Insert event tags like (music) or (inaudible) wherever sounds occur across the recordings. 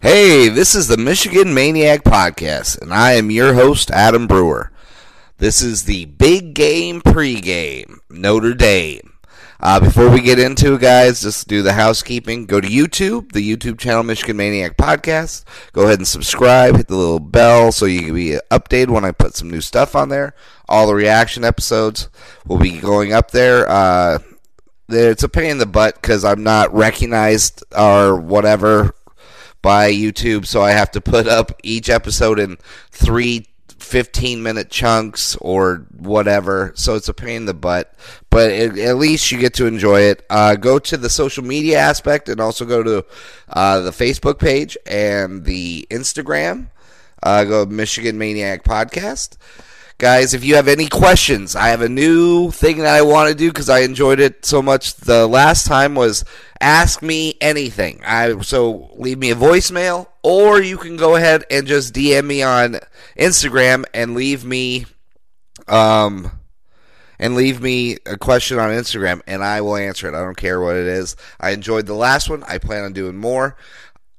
Hey, this is the Michigan Maniac Podcast, and I am your host, Adam Brewer. This is the big game pregame, Notre Dame. Uh, before we get into it, guys, just do the housekeeping. Go to YouTube, the YouTube channel Michigan Maniac Podcast. Go ahead and subscribe. Hit the little bell so you can be updated when I put some new stuff on there. All the reaction episodes will be going up there. Uh, it's a pain in the butt because I'm not recognized or whatever by YouTube, so I have to put up each episode in three 15 minute chunks or whatever. So it's a pain in the butt, but it, at least you get to enjoy it. Uh, go to the social media aspect and also go to uh, the Facebook page and the Instagram. Uh, go Michigan Maniac Podcast. Guys, if you have any questions, I have a new thing that I want to do because I enjoyed it so much. The last time was ask me anything. I so leave me a voicemail, or you can go ahead and just DM me on Instagram and leave me, um, and leave me a question on Instagram, and I will answer it. I don't care what it is. I enjoyed the last one. I plan on doing more.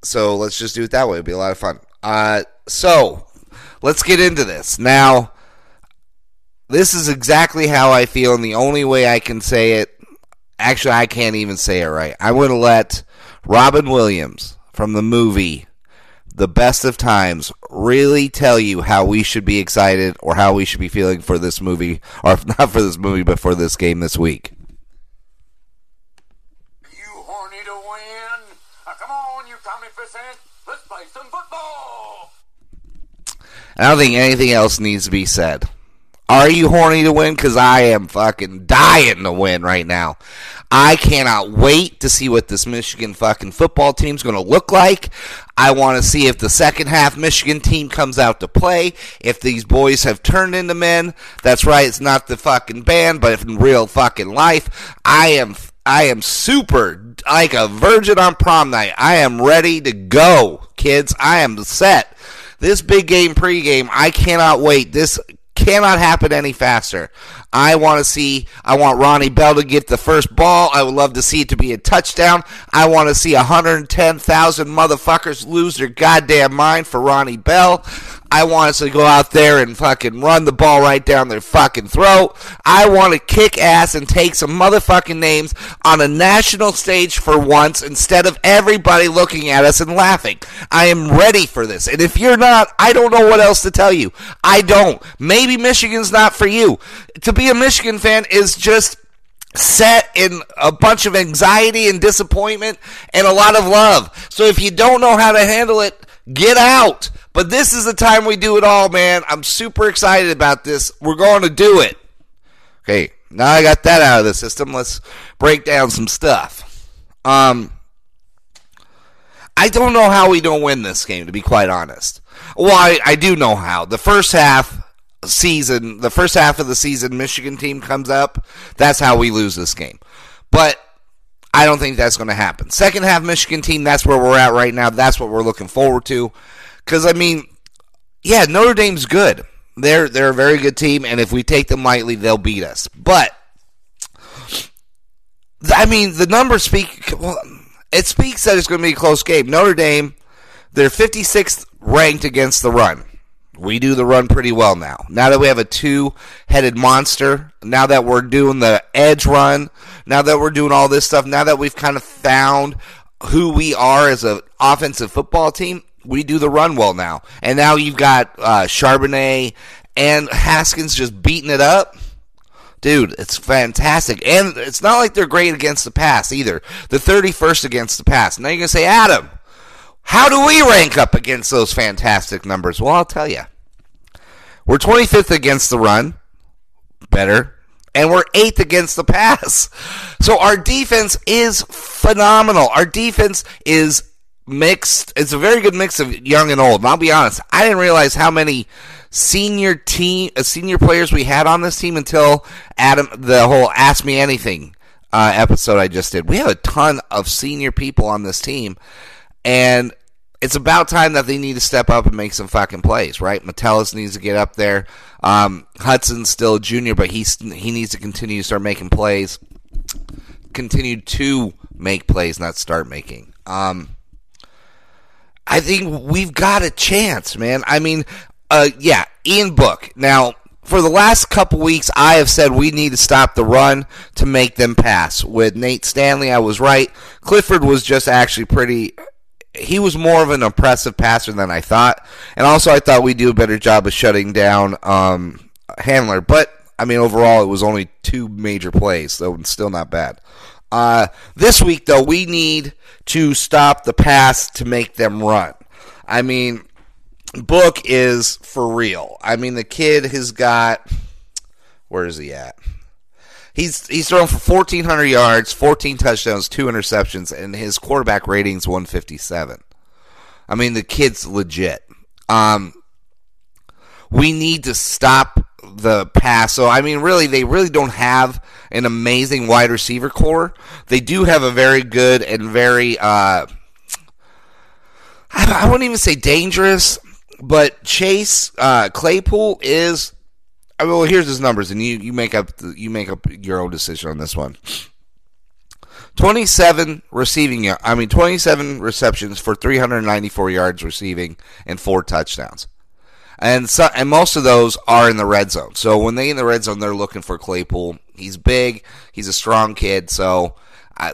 So let's just do it that way. It'll be a lot of fun. Uh, so let's get into this now this is exactly how I feel, and the only way I can say it, actually, I can't even say it right. I'm going to let Robin Williams from the movie The Best of Times really tell you how we should be excited or how we should be feeling for this movie, or if (laughs) not for this movie, but for this game this week. You horny to win? Come on, you Tommy percent. Let's play some football. I don't think anything else needs to be said. Are you horny to win? Because I am fucking dying to win right now. I cannot wait to see what this Michigan fucking football team's going to look like. I want to see if the second half Michigan team comes out to play, if these boys have turned into men. That's right, it's not the fucking band, but in real fucking life. I am I am super like a virgin on prom night. I am ready to go, kids. I am set. This big game pregame, I cannot wait. This cannot happen any faster. I want to see, I want Ronnie Bell to get the first ball. I would love to see it to be a touchdown. I want to see 110,000 motherfuckers lose their goddamn mind for Ronnie Bell. I want us to go out there and fucking run the ball right down their fucking throat. I want to kick ass and take some motherfucking names on a national stage for once instead of everybody looking at us and laughing. I am ready for this. And if you're not, I don't know what else to tell you. I don't. Maybe Michigan's not for you. To be a Michigan fan is just set in a bunch of anxiety and disappointment and a lot of love. So if you don't know how to handle it, get out. But this is the time we do it all, man. I'm super excited about this. We're going to do it. Okay, now I got that out of the system. Let's break down some stuff. Um, I don't know how we don't win this game, to be quite honest. Well, I, I do know how. The first half season, the first half of the season, Michigan team comes up. That's how we lose this game. But I don't think that's going to happen. Second half Michigan team, that's where we're at right now. That's what we're looking forward to. Because I mean, yeah, Notre Dame's good. They're they're a very good team, and if we take them lightly, they'll beat us. But I mean, the numbers speak. Well, it speaks that it's going to be a close game. Notre Dame, they're 56th ranked against the run. We do the run pretty well now. Now that we have a two-headed monster, now that we're doing the edge run, now that we're doing all this stuff, now that we've kind of found who we are as an offensive football team, we do the run well now. And now you've got uh, Charbonnet and Haskins just beating it up. Dude, it's fantastic. And it's not like they're great against the pass either. The 31st against the pass. Now you're going to say, Adam, how do we rank up against those fantastic numbers? Well, I'll tell you. We're 25th against the run. Better. And we're 8th against the pass. (laughs) So our defense is phenomenal. Our defense is mixed. It's a very good mix of young and old. And I'll be honest, I didn't realize how many senior team, uh, senior players we had on this team until Adam, the whole "Ask Me Anything" uh, episode I just did. We have a ton of senior people on this team, and it's about time that they need to step up and make some fucking plays, right? Metellus needs to get up there. Um, Hudson's still junior, but he's he needs to continue to start making plays. Continue to make plays, not start making. Um, I think we've got a chance, man. I mean, uh, yeah, Ian Book. Now, for the last couple weeks, I have said we need to stop the run to make them pass. With Nate Stanley, I was right. Clifford was just actually pretty. He was more of an impressive passer than I thought, and also I thought we'd do a better job of shutting down um, Hamler. But I mean, overall, it was only two major plays, so still not bad. Uh, this week, though, we need to stop the pass to make them run. I mean, Book is for real. I mean, the kid has got. Where is he at? He's he's thrown for 1,400 yards, 14 touchdowns, two interceptions, and his quarterback rating's 157. I mean, the kid's legit. Um, we need to stop the pass. So I mean, really, they really don't have an amazing wide receiver core. They do have a very good and very uh, I wouldn't even say dangerous, but Chase uh, Claypool is. Well, here's his numbers, and you, you make up the, you make up your own decision on this one. 27 receiving, I mean 27 receptions for 394 yards receiving and four touchdowns and so, and most of those are in the red zone. So when they in the red zone, they're looking for Claypool. He's big, he's a strong kid, so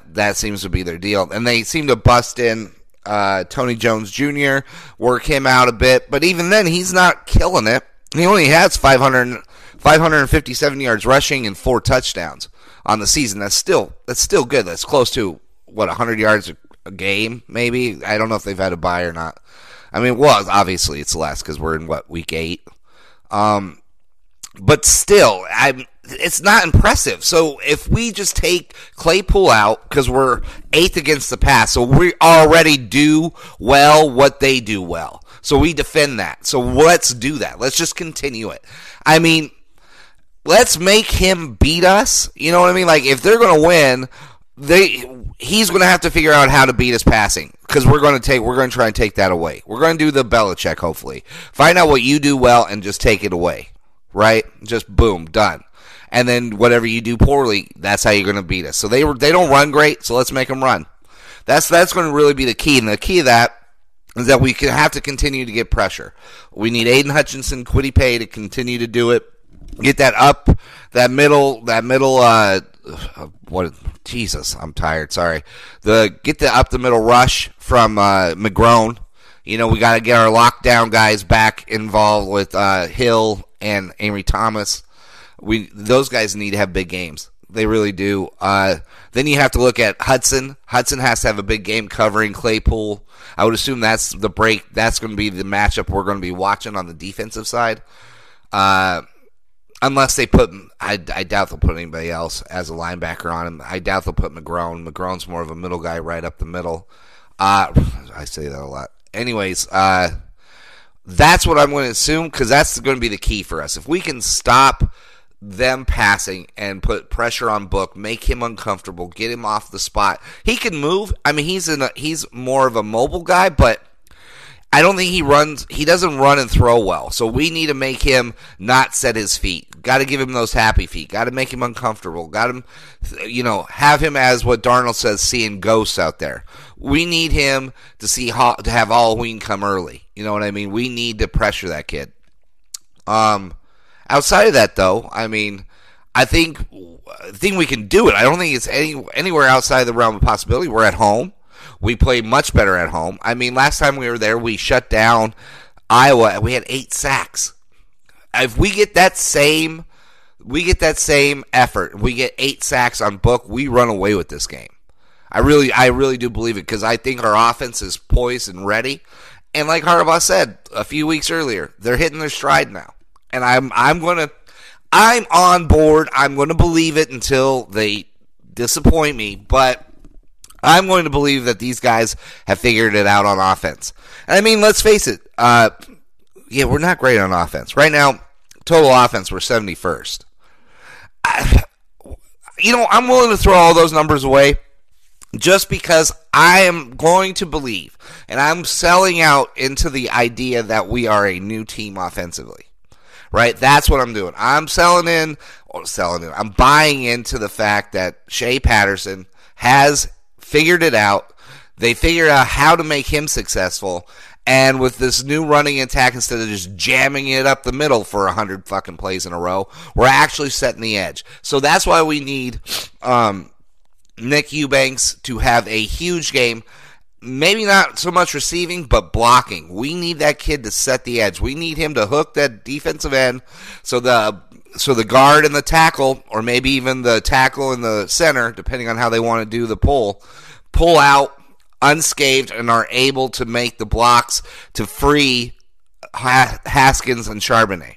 that seems to be their deal. And they seem to bust in uh, Tony Jones Jr., work him out a bit, but even then, he's not killing it. He only has 500, 557 yards rushing and four touchdowns on the season. That's still that's still good. That's close to what 100 yards a game, maybe. I don't know if they've had a buy or not. I mean, well, obviously it's less because we're in what week eight. Um, but still, I'm. It's not impressive. So if we just take Claypool out because we're eighth against the pass, so we already do well what they do well. So we defend that. So let's do that. Let's just continue it. I mean, let's make him beat us. You know what I mean? Like if they're to win, they he's going to have to figure out how to beat us passing because we're going to take we're going to try and take that away. We're going to do the Belichick hopefully. Find out what you do well and just take it away. Right? Just boom, done. And then whatever you do poorly, that's how you're going to beat us. So they were they don't run great, so let's make them run. That's that's going to really be the key. And the key of that is that we can have to continue to get pressure. We need Aidan Hutchinson, Kwity Paye to continue to do it. Get that up, that middle, that middle. Uh, (sighs) what? Jesus, I'm tired. Sorry. The get the up the middle rush from uh, McGrone. You know, we got to get our lockdown guys back involved with uh, Hill and Ambry Thomas. We those guys need to have big games. They really do. Uh, then you have to look at Hudson. Hudson has to have a big game covering Claypool. I would assume that's the break. That's going to be the matchup we're going to be watching on the defensive side. Uh, unless they put, I, I doubt they'll put anybody else as a linebacker on him. I doubt they'll put McGrone. McGrone's more of a middle guy right up the middle. Uh, I say that a lot. Anyways, uh, that's what I'm going to assume because that's going to be the key for us. If we can stop them passing and put pressure on Book, make him uncomfortable, get him off the spot. He can move. I mean, he's in a, he's more of a mobile guy, but I don't think he runs. He doesn't run and throw well. So we need to make him not set his feet. Got to give him those happy feet. Got to make him uncomfortable. Got him, you know, have him as what Darnold says, seeing ghosts out there. We need him to see to have Halloween come early. You know what I mean? We need to pressure that kid. Um, outside of that, though, I mean, I think I we can do it. I don't think it's any anywhere outside the realm of possibility. We're at home. We play much better at home. I mean, last time we were there, we shut down Iowa. And we had eight sacks. If we get that same, we get that same effort. We get eight sacks on book. We run away with this game. I really, I really do believe it because I think our offense is poised and ready. And like Harbaugh said a few weeks earlier, they're hitting their stride now. And I'm, I'm gonna, I'm on board. I'm going to believe it until they disappoint me. But I'm going to believe that these guys have figured it out on offense. I mean, let's face it. Uh, yeah, we're not great on offense right now. Total offense, we're 71st. I, you know, I'm willing to throw all those numbers away just because I am going to believe and I'm selling out into the idea that we are a new team offensively. Right? That's what I'm doing. I'm selling in, selling in, I'm buying into the fact that Shea Patterson has figured it out. They figured out how to make him successful. And with this new running attack, instead of just jamming it up the middle for a hundred fucking plays in a row, we're actually setting the edge. So that's why we need um, Nick Eubanks to have a huge game. Maybe not so much receiving, but blocking. We need that kid to set the edge. We need him to hook that defensive end so the so the guard and the tackle, or maybe even the tackle and the center, depending on how they want to do the pull, pull out unscathed and are able to make the blocks to free Haskins and Charbonnet.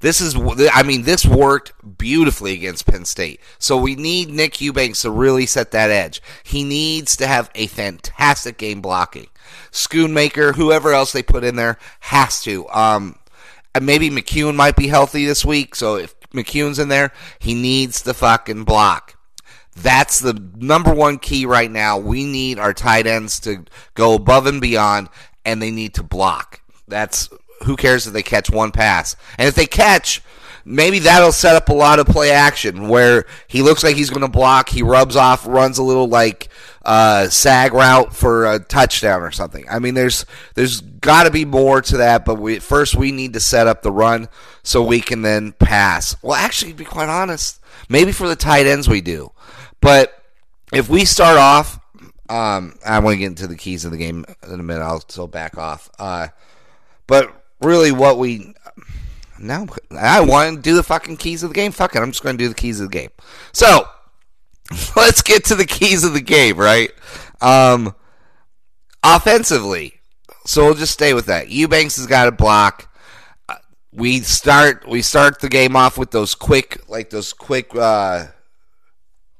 This is, I mean, this worked beautifully against Penn State. So we need Nick Eubanks to really set that edge. He needs to have a fantastic game blocking. Schoonmaker, whoever else they put in there, has to. Um, maybe McKeon might be healthy this week, so if McKeon's in there, he needs to fucking block. That's the number one key right now. We need our tight ends to go above and beyond, and they need to block. That's who cares if they catch one pass. And if they catch, maybe that'll set up a lot of play action where he looks like he's going to block, he rubs off, runs a little like uh, sag route for a touchdown or something. I mean, there's there's got to be more to that, but we, first we need to set up the run so we can then pass. Well, actually, to be quite honest, maybe for the tight ends we do, but if we start off, um, I want to get into the keys of the game in a minute. I'll still back off. Uh, but really what we now I want to do the fucking keys of the game. Fuck it, I'm just going to do the keys of the game. So (laughs) let's get to the keys of the game, right? Um, offensively, so we'll just stay with that. Eubanks has got a block. Uh, we start we start the game off with those quick like those quick. Uh,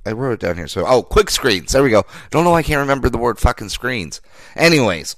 I wrote it down here. So oh, quick screens. There we go. Don't know why I can't remember the word fucking screens. Anyways,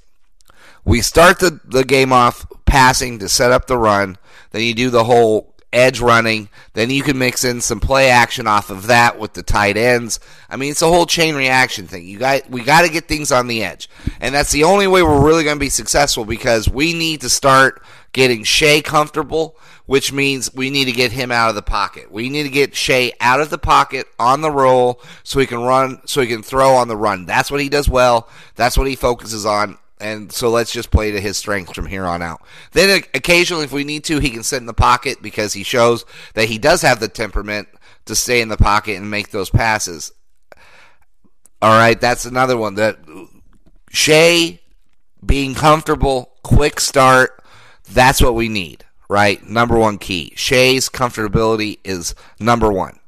we start the, the game off passing to set up the run. Then you do the whole edge running. Then you can mix in some play action off of that with the tight ends. I mean, it's a whole chain reaction thing. You got we got to get things on the edge, and that's the only way we're really going to be successful because we need to start getting Shea comfortable, which means we need to get him out of the pocket. We need to get Shea out of the pocket on the roll so he can run, so he can throw on the run. That's what he does well. That's what he focuses on and so let's just play to his strengths from here on out. Then occasionally, if we need to, he can sit in the pocket because he shows that he does have the temperament to stay in the pocket and make those passes. All right, that's another one that Shea being comfortable, quick start. That's what we need, right? Number one key. Shea's comfortability is number one.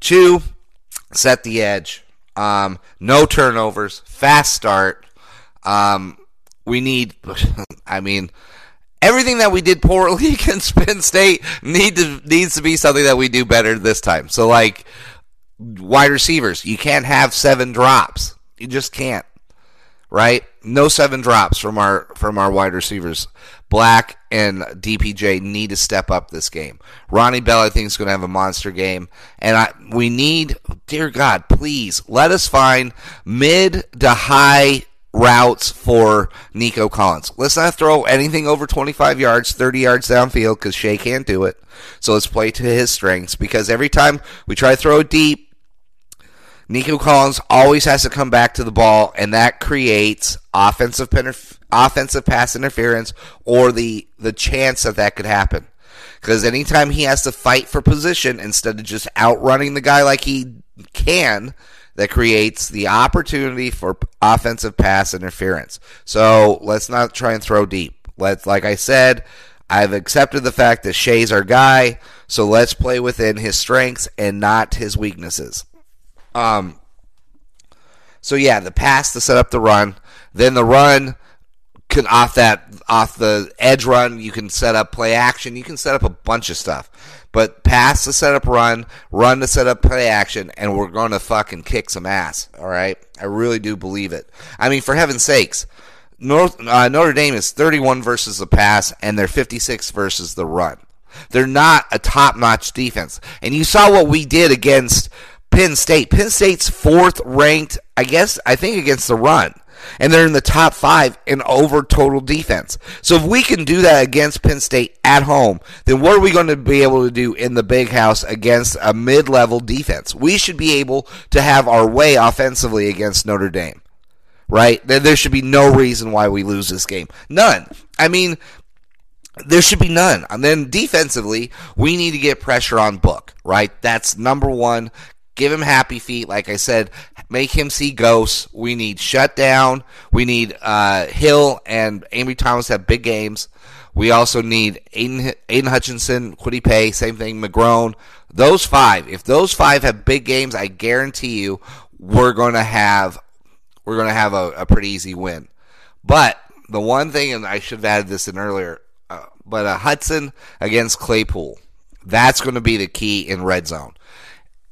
Two, set the edge. Um, no turnovers, fast start. Um, we need, (laughs) I mean, everything that we did poorly (laughs) against Penn State need to, needs to be something that we do better this time. So, like, wide receivers, you can't have seven drops. You just can't. Right? No seven drops from our from our wide receivers. Black and DPJ need to step up this game. Ronnie Bell, I think, is going to have a monster game, and I, we need, dear God, please let us find mid to high routes for Nico Collins. Let's not throw anything over 25 yards, 30 yards downfield because Shea can't do it. So let's play to his strengths because every time we try to throw deep, Nico Collins always has to come back to the ball, and that creates offensive offensive pass interference or the the chance that that could happen. Because anytime he has to fight for position instead of just outrunning the guy like he can, that creates the opportunity for offensive pass interference. So let's not try and throw deep. Let's, like I said, I've accepted the fact that Shea's our guy, so let's play within his strengths and not his weaknesses. Um. So yeah, the pass to set up the run, then the run can off that off the edge run, you can set up play action, you can set up a bunch of stuff. But pass to set up run, run to set up play action, and we're going to fucking kick some ass. All right, I really do believe it. I mean, for heaven's sakes, North uh, Notre Dame is 31 versus the pass, and they're 56 versus the run. They're not a top-notch defense, and you saw what we did against Penn State. Penn State's fourth ranked, I guess, I think against the run and they're in the top five in over total defense. So if we can do that against Penn State at home, then what are we going to be able to do in the big house against a mid-level defense? We should be able to have our way offensively against Notre Dame. right? There should be no reason why we lose this game. None. I mean, there should be none. And then defensively, we need to get pressure on Book, right? That's number one. Give him happy feet. Like I said, make him see ghosts. We need shutdown. We need uh, Hill and Ambry Thomas have big games. We also need Aiden, Aidan Hutchinson, Kwity Paye, same thing, McGrone. Those five. If those five have big games, I guarantee you we're going to have we're going to have a, a, pretty easy win. But the one thing, and I should have added this in earlier, uh, but a Hudson against Claypool, that's going to be the key in red zone.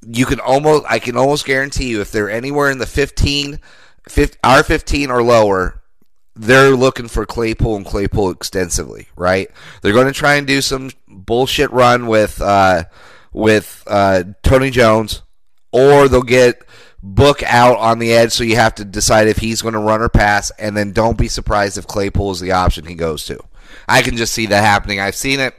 You can almost, I can almost guarantee you, if they're anywhere in the 15, 15 R15 or lower, they're looking for Claypool and Claypool extensively, right? They're going to try and do some bullshit run with uh, with uh, Tony Jones, or they'll get Book out on the edge, so you have to decide if he's going to run or pass, and then don't be surprised if Claypool is the option he goes to. I can just see that happening. I've seen it.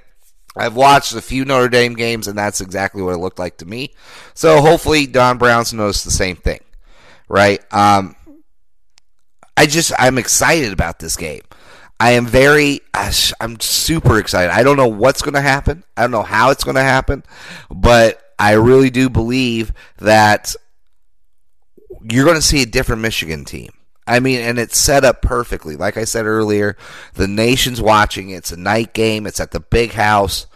I've watched a few Notre Dame games, and that's exactly what it looked like to me. So hopefully Don Brown's noticed the same thing, right? Um, I just I'm excited about this game. I am very I'm super excited. I don't know what's going to happen. I don't know how it's going to happen, but I really do believe that you're going to see a different Michigan team. I mean, and it's set up perfectly. Like I said earlier, the nation's watching. It's a night game. It's at the big house.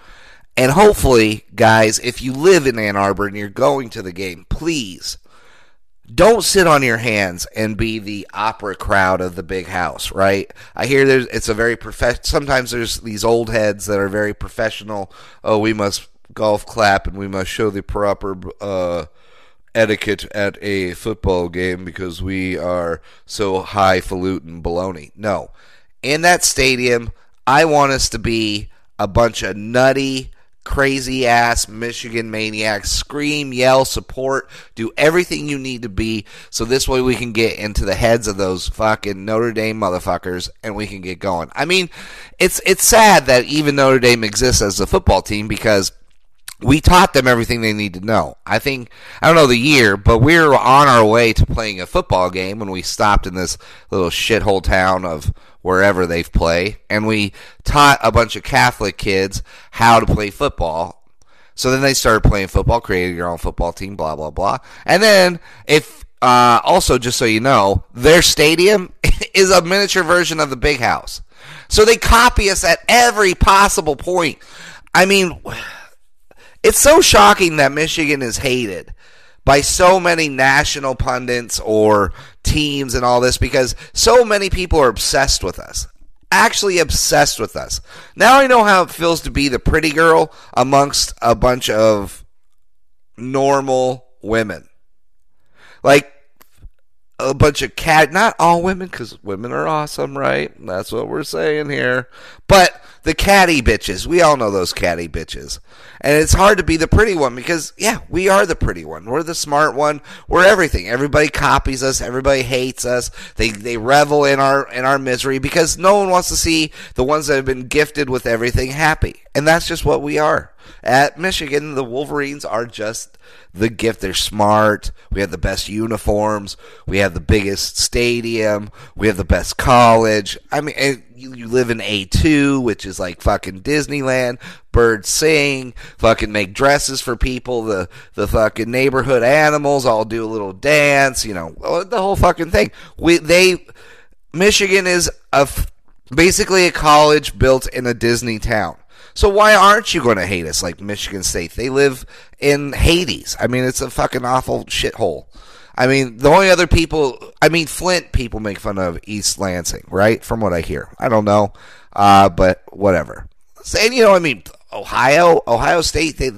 And hopefully, guys, if you live in Ann Arbor and you're going to the game, please don't sit on your hands and be the opera crowd of the big house, right? I hear there's it's a very professional. sometimes there's these old heads that are very professional. Oh, we must golf clap and we must show the proper uh, etiquette at a football game because we are so highfalutin baloney. No. In that stadium, I want us to be a bunch of nutty, crazy ass Michigan maniacs. Scream, yell, support, do everything you need to be so this way we can get into the heads of those fucking Notre Dame motherfuckers and we can get going. I mean, it's it's sad that even Notre Dame exists as a football team because we taught them everything they need to know. I think I don't know the year, but we were on our way to playing a football game when we stopped in this little shithole town of wherever they play, and we taught a bunch of Catholic kids how to play football. So then they started playing football, created your own football team, blah blah blah. And then if uh, also just so you know, their stadium (laughs) is a miniature version of the big house. So they copy us at every possible point. I mean it's so shocking that Michigan is hated by so many national pundits or teams and all this because so many people are obsessed with us. Actually, obsessed with us. Now I know how it feels to be the pretty girl amongst a bunch of normal women. Like, a bunch of cat, not all women, because women are awesome, right? That's what we're saying here. But the catty bitches, we all know those catty bitches. And it's hard to be the pretty one because, yeah, we are the pretty one. We're the smart one. We're everything. Everybody copies us. Everybody hates us. They, they revel in our, in our misery because no one wants to see the ones that have been gifted with everything happy. And that's just what we are. At Michigan, the Wolverines are just the gift. They're smart. We have the best uniforms. We have the biggest stadium. We have the best college. I mean, you, you live in A2, which is like fucking Disneyland. Birds sing. Fucking make dresses for people. The, the fucking neighborhood animals all do a little dance. You know, uh, the whole fucking thing. We, they, Michigan is a, basically a college built in a Disney town. So why aren't you going to hate us like Michigan State? They live in Hades. I mean, it's a fucking awful shithole. I mean, the only other people, I mean, Flint people make fun of East Lansing, right? From what I hear. I don't know, uh, but whatever. And, you know, I mean, Ohio, Ohio State, they,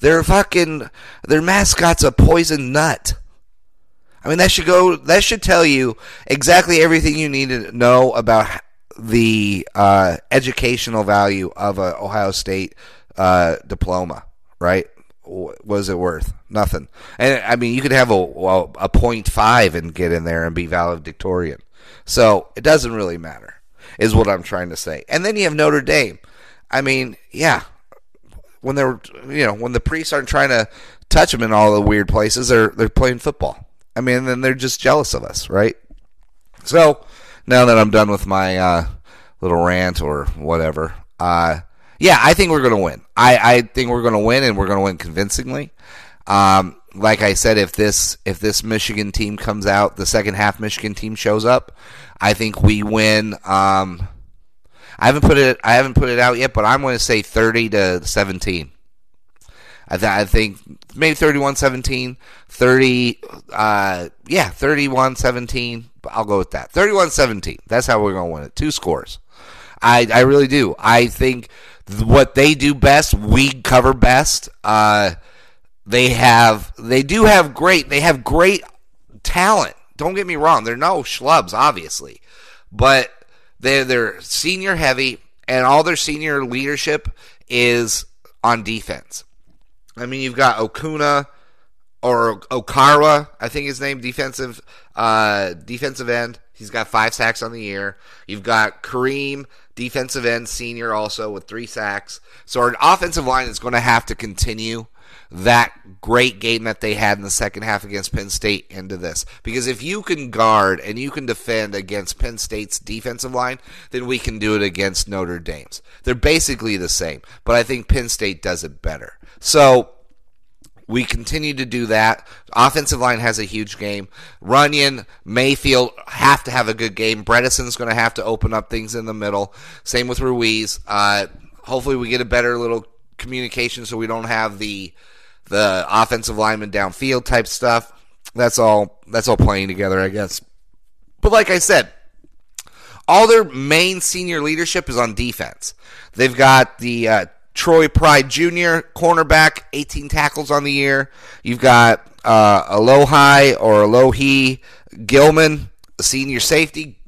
they're fucking, their mascot's a poison nut. I mean, that should go, that should tell you exactly everything you need to know about the uh, educational value of a Ohio State uh, diploma, right? What is it worth? Nothing. And I mean, you could have a a point five and get in there and be valedictorian. So it doesn't really matter, is what I'm trying to say. And then you have Notre Dame. I mean, yeah, when they're you know when the priests aren't trying to touch them in all the weird places, they're they're playing football. I mean, then they're just jealous of us, right? So now that I'm done with my uh, little rant or whatever, uh, yeah, I think we're going to win. I, I think we're going to win, and we're going to win convincingly. Um, like I said, if this if this Michigan team comes out, the second half Michigan team shows up, I think we win. Um, I haven't put it I haven't put it out yet, but I'm going to say 30 to 17. I, th- I think maybe 31-17, 30 uh, yeah, 31-17. I'll go with that. 31-17. That's how we're going to win it. Two scores. I I really do. I think what they do best, we cover best. Uh, they have they do have great they have great talent. Don't get me wrong, they're no schlubs, obviously, but they're they're senior heavy, and all their senior leadership is on defense. I mean, you've got Okuna or Okara, I think his name, defensive uh, defensive end. He's got five sacks on the year. You've got Kareem, defensive end, senior, also with three sacks. So our offensive line is going to have to continue that great game that they had in the second half against Penn State into this. Because if you can guard and you can defend against Penn State's defensive line, then we can do it against Notre Dame's. They're basically the same, but I think Penn State does it better. So we continue to do that. Offensive line has a huge game. Runyan, Mayfield have to have a good game. Bredeson's going to have to open up things in the middle. Same with Ruiz. Uh, hopefully, we get a better little communication so we don't have the the offensive lineman downfield type stuff. That's all. That's all playing together, I guess. But like I said, all their main senior leadership is on defense. They've got the uh, Troy Pride Jr. cornerback, 18 tackles on the year. You've got uh, Alohi or Alohi Gilman, senior safety,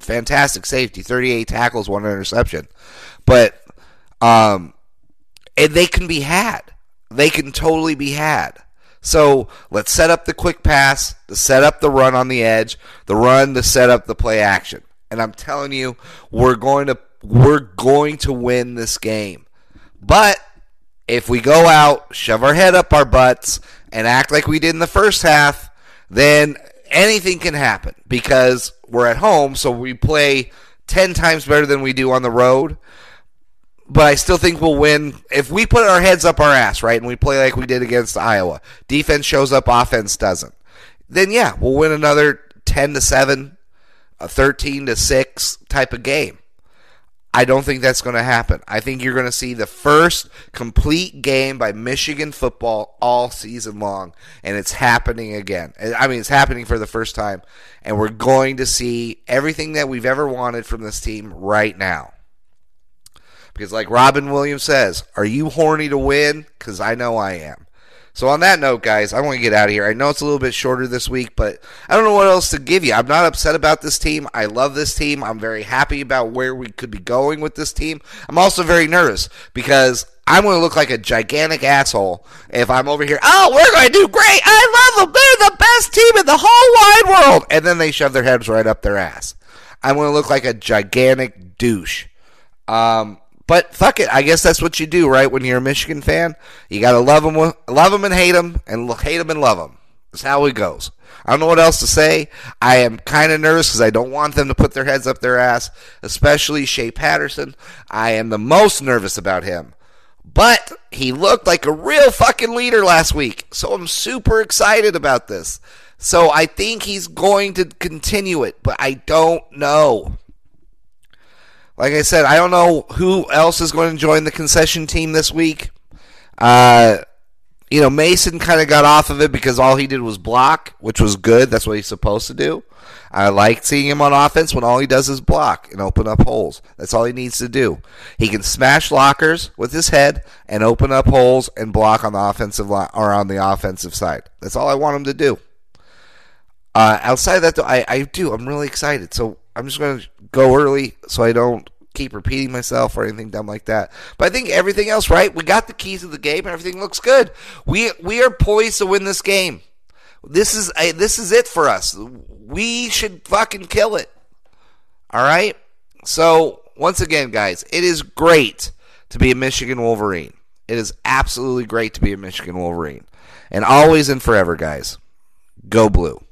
fantastic safety, 38 tackles, one interception. But um, and they can be had. They can totally be had. So let's set up the quick pass, to set up the run on the edge, the run to set up the play action. And I'm telling you, we're going to we're going to win this game. But if we go out, shove our head up our butts, and act like we did in the first half, then anything can happen because we're at home, so we play 10 times better than we do on the road. But I still think we'll win if we put our heads up our ass, right? And we play like we did against Iowa. Defense shows up, offense doesn't. Then yeah, we'll win another 10 to 7, a 13 to 6 type of game. I don't think that's going to happen. I think you're going to see the first complete game by Michigan football all season long, and it's happening again. I mean, it's happening for the first time, and we're going to see everything that we've ever wanted from this team right now. Because, like Robin Williams says, are you horny to win? Because I know I am. So on that note, guys, I want to get out of here. I know it's a little bit shorter this week, but I don't know what else to give you. I'm not upset about this team. I love this team. I'm very happy about where we could be going with this team. I'm also very nervous because I'm going to look like a gigantic asshole if I'm over here. Oh, we're going to do great. I love them. They're the best team in the whole wide world. And then they shove their heads right up their ass. I'm going to look like a gigantic douche. Um, but fuck it, I guess that's what you do, right? When you're a Michigan fan, you gotta love them, love them and hate them, and hate them and love them. That's how it goes. I don't know what else to say. I am kind of nervous because I don't want them to put their heads up their ass, especially Shea Patterson. I am the most nervous about him. But he looked like a real fucking leader last week. So I'm super excited about this. So I think he's going to continue it, but I don't know like I said, I don't know who else is going to join the concession team this week. Uh, you know, Mason kind of got off of it because all he did was block, which was good. That's what he's supposed to do. I like seeing him on offense when all he does is block and open up holes. That's all he needs to do. He can smash lockers with his head and open up holes and block on the offensive line or on the offensive side. That's all I want him to do. Uh, outside of that, though, I, I do. I'm really excited. So I'm just going to go early so I don't keep repeating myself or anything dumb like that. But I think everything else, right? We got the keys of the game. Everything looks good. We we are poised to win this game. This is a, this is it for us. We should fucking kill it. All right. So once again, guys, it is great to be a Michigan Wolverine. It is absolutely great to be a Michigan Wolverine, and always and forever, guys. Go blue.